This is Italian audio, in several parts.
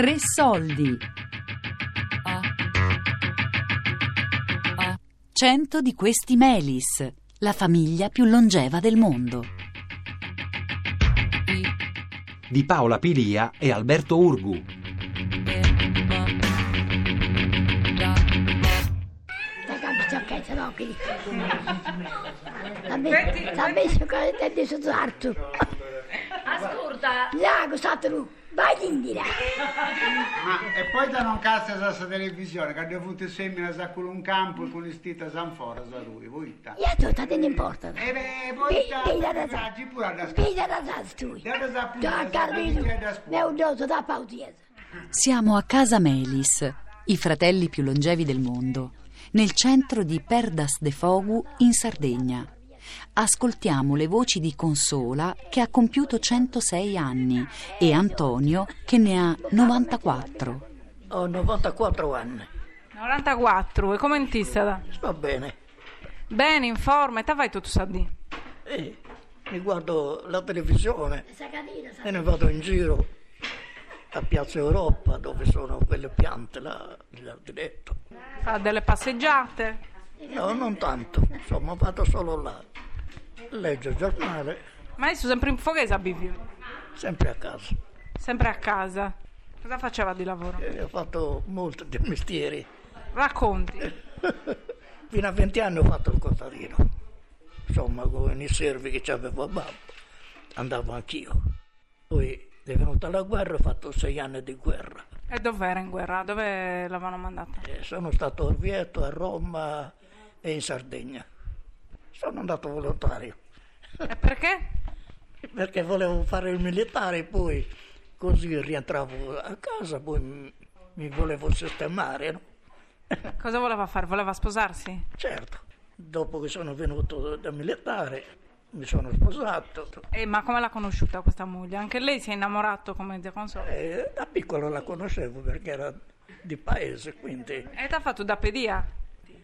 Tre soldi. Cento di questi Melis, la famiglia più longeva del mondo. di Paola Pilia e Alberto Urgu. Che L'ha vai l'indira. Ma e poi da non cazzo questa televisione, che ha avuto semmina sa con un campo e con l'istita sanfora sa lui, voi sta. Io tutta te ne importa. E beh, poi sta, Piglia da sa. raggi pure alla Piglia da sa, tu. Da sa Da da sa pure, da scuola. ne ho da pautiesa. Siamo a casa Melis, i fratelli più longevi del mondo, nel centro di Perdas de Fogu in Sardegna. Ascoltiamo le voci di Consola che ha compiuto 106 anni e Antonio che ne ha 94. Ho 94 anni, 94, e come ti sta? sto bene. Bene, in forma, e te vai tutto sadì. E mi guardo la televisione e ne vado in giro a Piazza Europa dove sono quelle piante là di giardinetto. Fa delle passeggiate. No, non tanto, insomma vado solo là. Leggo il giornale, Ma adesso sempre in foghese a Bivio. sempre a casa. Sempre a casa. Cosa faceva di lavoro? E ho fatto molti mestieri. Racconti. Fino a 20 anni ho fatto il contadino. Insomma, con i servi che c'avevo a babbo, andavo anch'io. Poi è venuta la guerra, ho fatto sei anni di guerra. E dov'era in guerra? Dove l'avevano mandata? E sono stato a Orvieto, a Roma e in Sardegna. Sono andato volontario E perché? perché volevo fare il militare, poi così rientravo a casa, poi mi volevo sistemare. no? Cosa voleva fare? Voleva sposarsi? Certo, dopo che sono venuto da militare mi sono sposato. E ma come l'ha conosciuta questa moglie? Anche lei si è innamorato come zia Consola? E da piccolo la conoscevo perché era di paese, quindi... E ti ha fatto da pedia?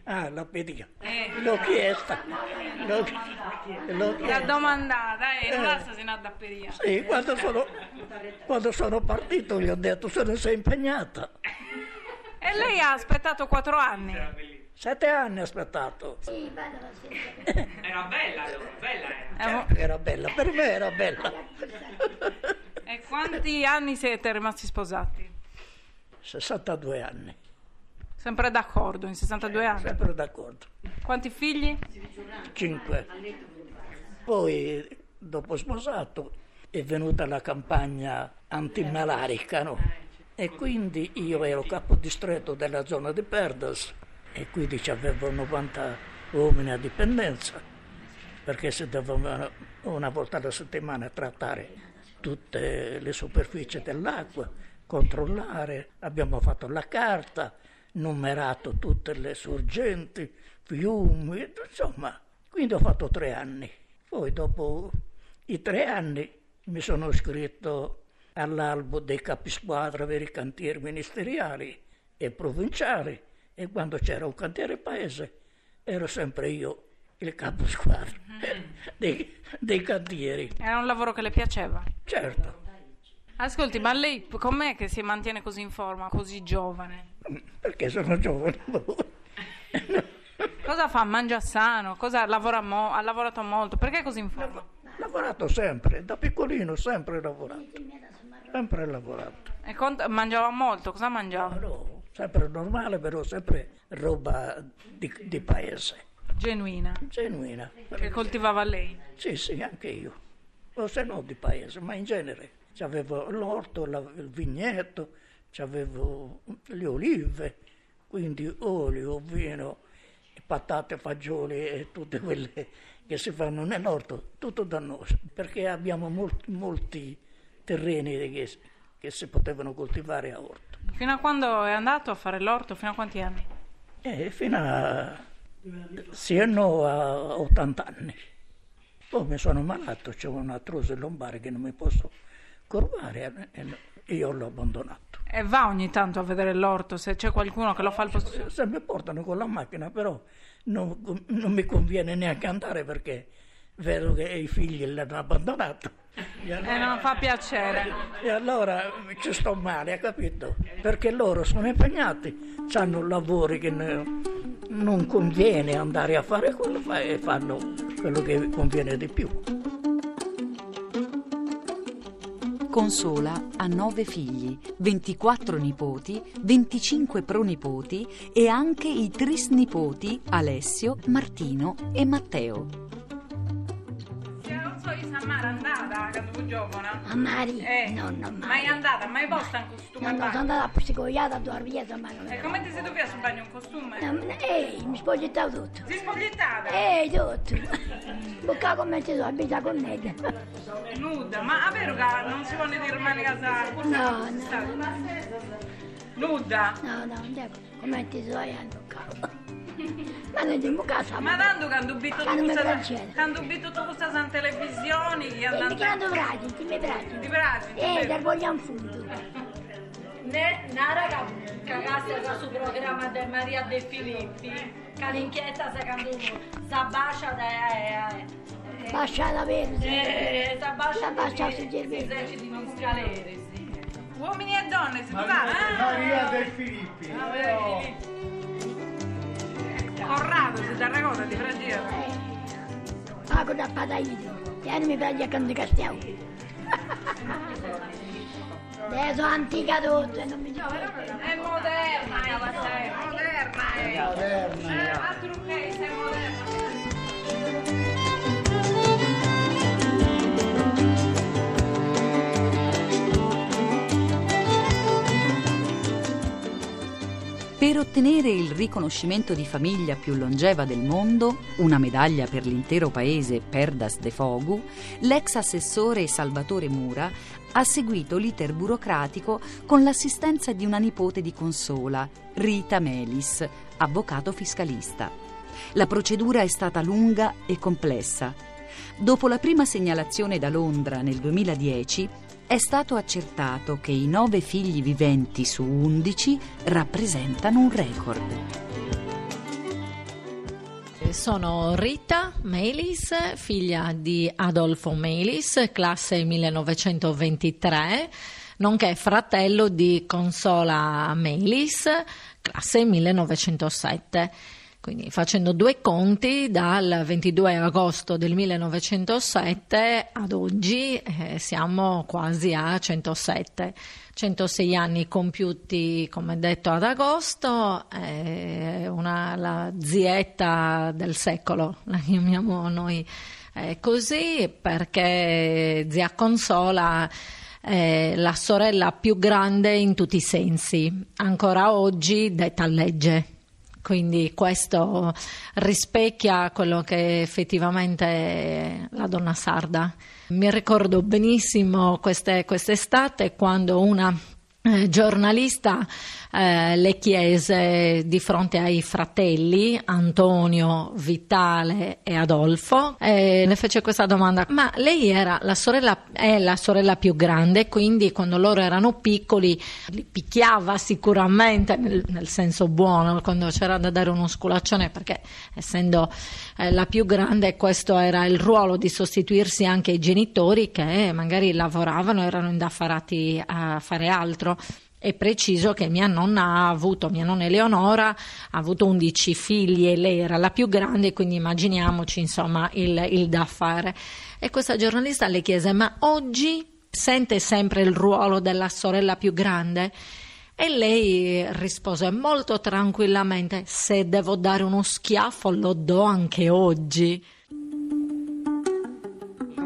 Ah, la pedia. Eh. L'ho chiesta. L'ho, l'ho chiesta. domandata, eh, non la sa se n'ha da pedia. Sì, quando sono, quando sono partito gli ho detto se ne sei impegnata. E lei ha aspettato quattro anni. Sette anni ho aspettato. Era bella, bella eh. E, mo- Era bella, per me era bella. e quanti anni siete rimasti sposati? 62 anni, Sempre d'accordo, in 62 anni. sempre d'accordo. Quanti figli? Cinque. Poi, dopo sposato, è venuta la campagna antimalarica, no? E quindi io ero capodistretto della zona di Perdas e quindi avevo 90 uomini a dipendenza perché si dovevano una volta alla settimana trattare tutte le superfici dell'acqua, controllare, abbiamo fatto la carta, numerato tutte le sorgenti, fiumi, insomma, quindi ho fatto tre anni. Poi dopo i tre anni mi sono iscritto all'albo dei capisquadra per i cantieri ministeriali e provinciali e quando c'era un cantiere paese ero sempre io il caposquadra dei, dei cantieri. Era un lavoro che le piaceva. Certo, Ascolti, ma lei com'è che si mantiene così in forma, così giovane? perché sono giovane. Cosa fa? Mangia sano? Cosa lavora mo- ha lavorato molto? Perché è così in forma? Ho lavorato sempre, da piccolino sempre lavorato. Sempre lavorato. E cont- mangiava molto? Cosa mangiava? No, sempre normale, però sempre roba di, di paese, Genuina. genuina. Che coltivava lei. Sì, sì, anche io. O se no di paese, ma in genere. C'avevo l'orto, la- il vigneto, c'avevo le olive, quindi olio, vino, patate, fagioli e tutte quelle che si fanno nell'orto, tutto da noi, perché abbiamo molti, molti terreni che, che si potevano coltivare a orto. Fino a quando è andato a fare l'orto? Fino a quanti anni? E fino a, sì e no, a 80 anni. Poi mi sono malato, c'è un'artrosi lombare che non mi posso curvare e io l'ho abbandonato. E va ogni tanto a vedere l'orto se c'è qualcuno che lo fa al posto. Se mi portano con la macchina, però non, non mi conviene neanche andare perché vedo che i figli l'hanno abbandonato E E allora, non fa piacere. e allora ci sto male, hai capito? Perché loro sono impegnati, hanno lavori che non conviene andare a fare quello e fanno quello che conviene di più. Consola ha nove figli, 24 nipoti, 25 pronipoti e anche i trisnipoti Alessio, Martino e Matteo. Giovane. A Mari? Eh, No, no, mai mai. andata, mai posta un costume No, no, sono andata a psicoiata a dormire, ma non E come ti sei dovuta sul bagno un costume? No, Ehi, mi spogliettavo tutto. Si spogliattata? Ehi, tutto. Bocca come ti sono abita con me. Nuda, ma è vero che non si vuole dire mai a casa? No, no, Nuda? no, no, non. Come ti sono io bocca. Ma non ti casa. Ma tanto che hanno dubito Ma non mi tutto piace. che hanno dubito tutto questa in televisioni, che E hanno mi chiamano Brati, ti mi Di brati. brasi, Eh, che vogliamo fondo. Ne, Nara ca- cagaste ca su programma de Maria De Filippi, che l'inchiesta secondo uno, s'abbascia da... Eh, eh, la verde. eh, di- sui di cervelli. eserciti di scaleri, sì. Uomini e donne, si Maria, fa? Maria del Filippi. Corrado, si dà cosa di fragire. Pago da pataito. E non mi prendi a canto castiamo. Adesso antica tutto non mi gioca. È moderna, è moderna, è Moderna, Eh, altro che sei moderna. Per ottenere il riconoscimento di famiglia più longeva del mondo, una medaglia per l'intero paese Perdas de Fogu, l'ex assessore Salvatore Mura ha seguito l'iter burocratico con l'assistenza di una nipote di Consola, Rita Melis, avvocato fiscalista. La procedura è stata lunga e complessa. Dopo la prima segnalazione da Londra nel 2010, è stato accertato che i nove figli viventi su undici rappresentano un record. Sono Rita Melis, figlia di Adolfo Melis, classe 1923, nonché fratello di Consola Melis, classe 1907. Quindi facendo due conti, dal 22 agosto del 1907 ad oggi eh, siamo quasi a 107. 106 anni compiuti, come detto, ad agosto, eh, una, la zietta del secolo, la chiamiamo noi eh, così, perché zia Consola è la sorella più grande in tutti i sensi, ancora oggi detta legge. Quindi questo rispecchia quello che effettivamente è la donna sarda. Mi ricordo benissimo queste, quest'estate quando una eh, giornalista eh, le chiese di fronte ai fratelli Antonio, Vitale e Adolfo, eh, le fece questa domanda: ma lei era la sorella, è la sorella più grande, quindi quando loro erano piccoli li picchiava sicuramente nel, nel senso buono, quando c'era da dare uno sculaccione, perché essendo eh, la più grande questo era il ruolo di sostituirsi anche ai genitori che magari lavoravano, erano indaffarati a fare altro. È preciso che mia nonna ha avuto, mia nonna Eleonora ha avuto 11 figli e lei era la più grande, quindi immaginiamoci insomma il, il da fare. E questa giornalista le chiese: Ma oggi sente sempre il ruolo della sorella più grande? E lei rispose molto tranquillamente: Se devo dare uno schiaffo, lo do anche oggi.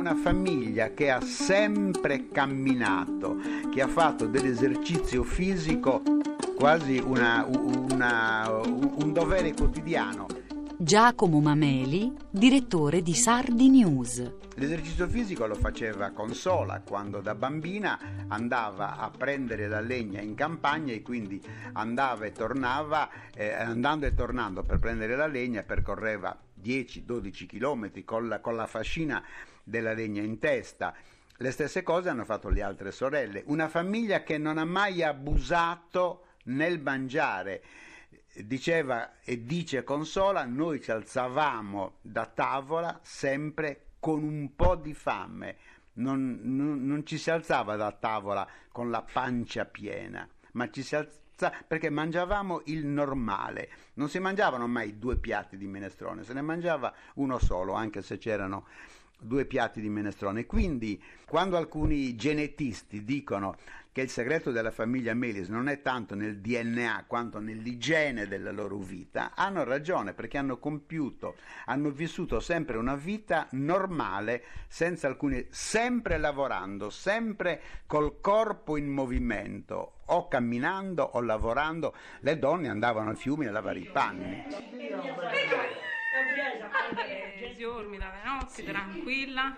Una famiglia che ha sempre camminato, che ha fatto dell'esercizio fisico quasi una- una- un dovere quotidiano. Giacomo Mameli, direttore di Sardi News. L'esercizio fisico lo faceva Consola quando da bambina andava a prendere la legna in campagna e quindi andava e tornava, eh, andando e tornando per prendere la legna percorreva 10-12 km con la, con la fascina della legna in testa. Le stesse cose hanno fatto le altre sorelle. Una famiglia che non ha mai abusato nel mangiare diceva e dice Consola, noi ci alzavamo da tavola sempre con un po' di fame, non, non, non ci si alzava da tavola con la pancia piena, ma ci si alzava perché mangiavamo il normale, non si mangiavano mai due piatti di minestrone, se ne mangiava uno solo, anche se c'erano due piatti di minestrone. Quindi, quando alcuni genetisti dicono che il segreto della famiglia Melis non è tanto nel DNA quanto nell'igiene della loro vita, hanno ragione perché hanno compiuto, hanno vissuto sempre una vita normale, senza alcuni, sempre lavorando, sempre col corpo in movimento, o camminando o lavorando. Le donne andavano al fiume a lavare i panni. Dormi dalle notti, tranquilla.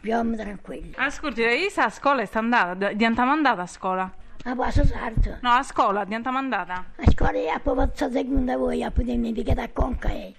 Piombo tranquillo. Ascolti, Isa a scuola sta andata, diventiamo andata a scuola? A posto sarto. No, a scuola, diventiamo andata? A scuola io poi faccio seconda voi, a poter mi pigliare a conca e...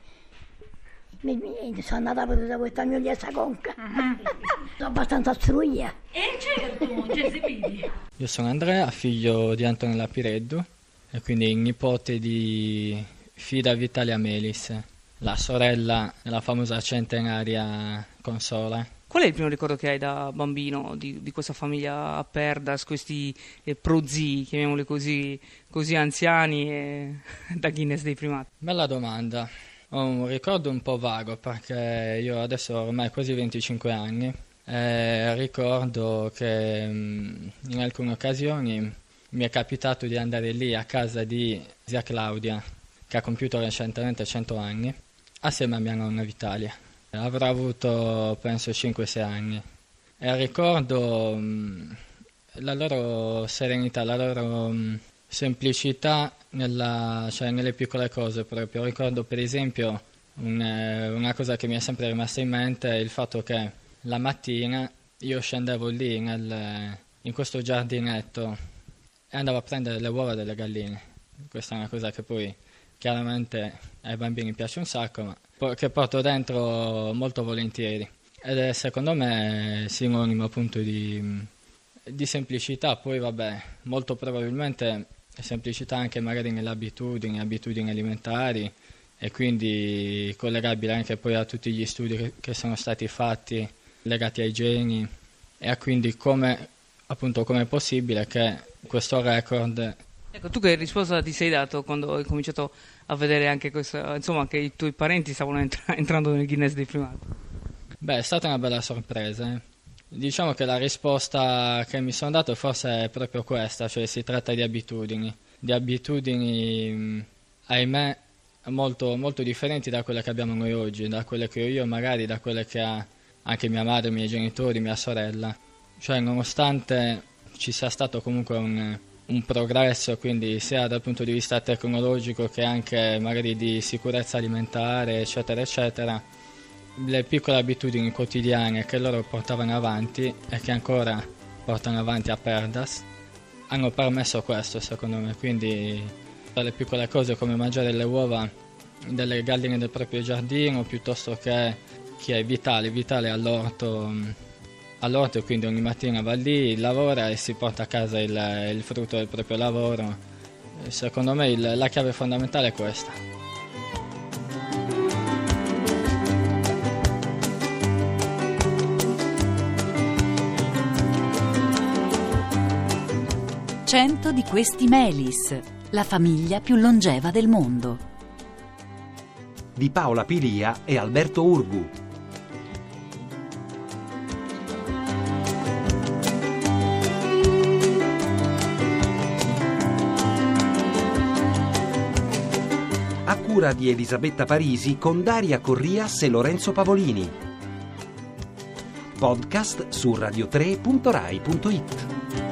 Mi, mi, sono andata a poter questa mia liesa conca. sono abbastanza struia. E certo, Gesepini. Io sono Andrea, figlio di Antonella Pireddu e quindi nipote di Fida Vitalia Melis, la sorella della famosa centenaria Consola. Qual è il primo ricordo che hai da bambino di, di questa famiglia a Perdas, questi eh, prozii, chiamiamoli così, così anziani e da Guinness dei primati? Bella domanda. Ho un ricordo un po' vago perché io adesso ho ormai quasi 25 anni e ricordo che mh, in alcune occasioni mi è capitato di andare lì a casa di zia Claudia, che ha compiuto recentemente 100 anni, assieme a mia nonna Vitalia. Avrò avuto penso 5-6 anni e ricordo mh, la loro serenità, la loro mh, semplicità nella, cioè, nelle piccole cose proprio. Ricordo per esempio eh, una cosa che mi è sempre rimasta in mente è il fatto che la mattina io scendevo lì nel, in questo giardinetto e andavo a prendere le uova delle galline. Questa è una cosa che poi chiaramente ai bambini piace un sacco, ma che porto dentro molto volentieri. Ed è secondo me sinonimo appunto di, di semplicità, poi vabbè, molto probabilmente semplicità anche magari nelle abitudini, abitudini alimentari e quindi collegabile anche poi a tutti gli studi che, che sono stati fatti legati ai geni. E a quindi come appunto come è possibile che questo record Ecco, tu che risposta ti sei dato quando hai cominciato a vedere anche questo, insomma, che i tuoi parenti stavano entra- entrando nel Guinness dei primati? Beh, è stata una bella sorpresa. Eh. Diciamo che la risposta che mi sono dato forse è proprio questa, cioè si tratta di abitudini, di abitudini, ahimè, molto, molto differenti da quelle che abbiamo noi oggi, da quelle che ho io magari, da quelle che ha anche mia madre, i miei genitori, mia sorella. Cioè, nonostante ci sia stato comunque un un progresso, quindi sia dal punto di vista tecnologico che anche magari di sicurezza alimentare, eccetera, eccetera, le piccole abitudini quotidiane che loro portavano avanti e che ancora portano avanti a Perdas hanno permesso questo, secondo me. Quindi le piccole cose come mangiare le uova delle galline del proprio giardino piuttosto che chi è vitale, vitale all'orto all'orto quindi ogni mattina va lì, lavora e si porta a casa il, il frutto del proprio lavoro. Secondo me il, la chiave fondamentale è questa. Cento di questi Melis, la famiglia più longeva del mondo. Di Paola Pilia e Alberto Urgu. Cura di Elisabetta Parisi con Daria Corrias e Lorenzo Pavolini. Podcast su radio3.rai.it.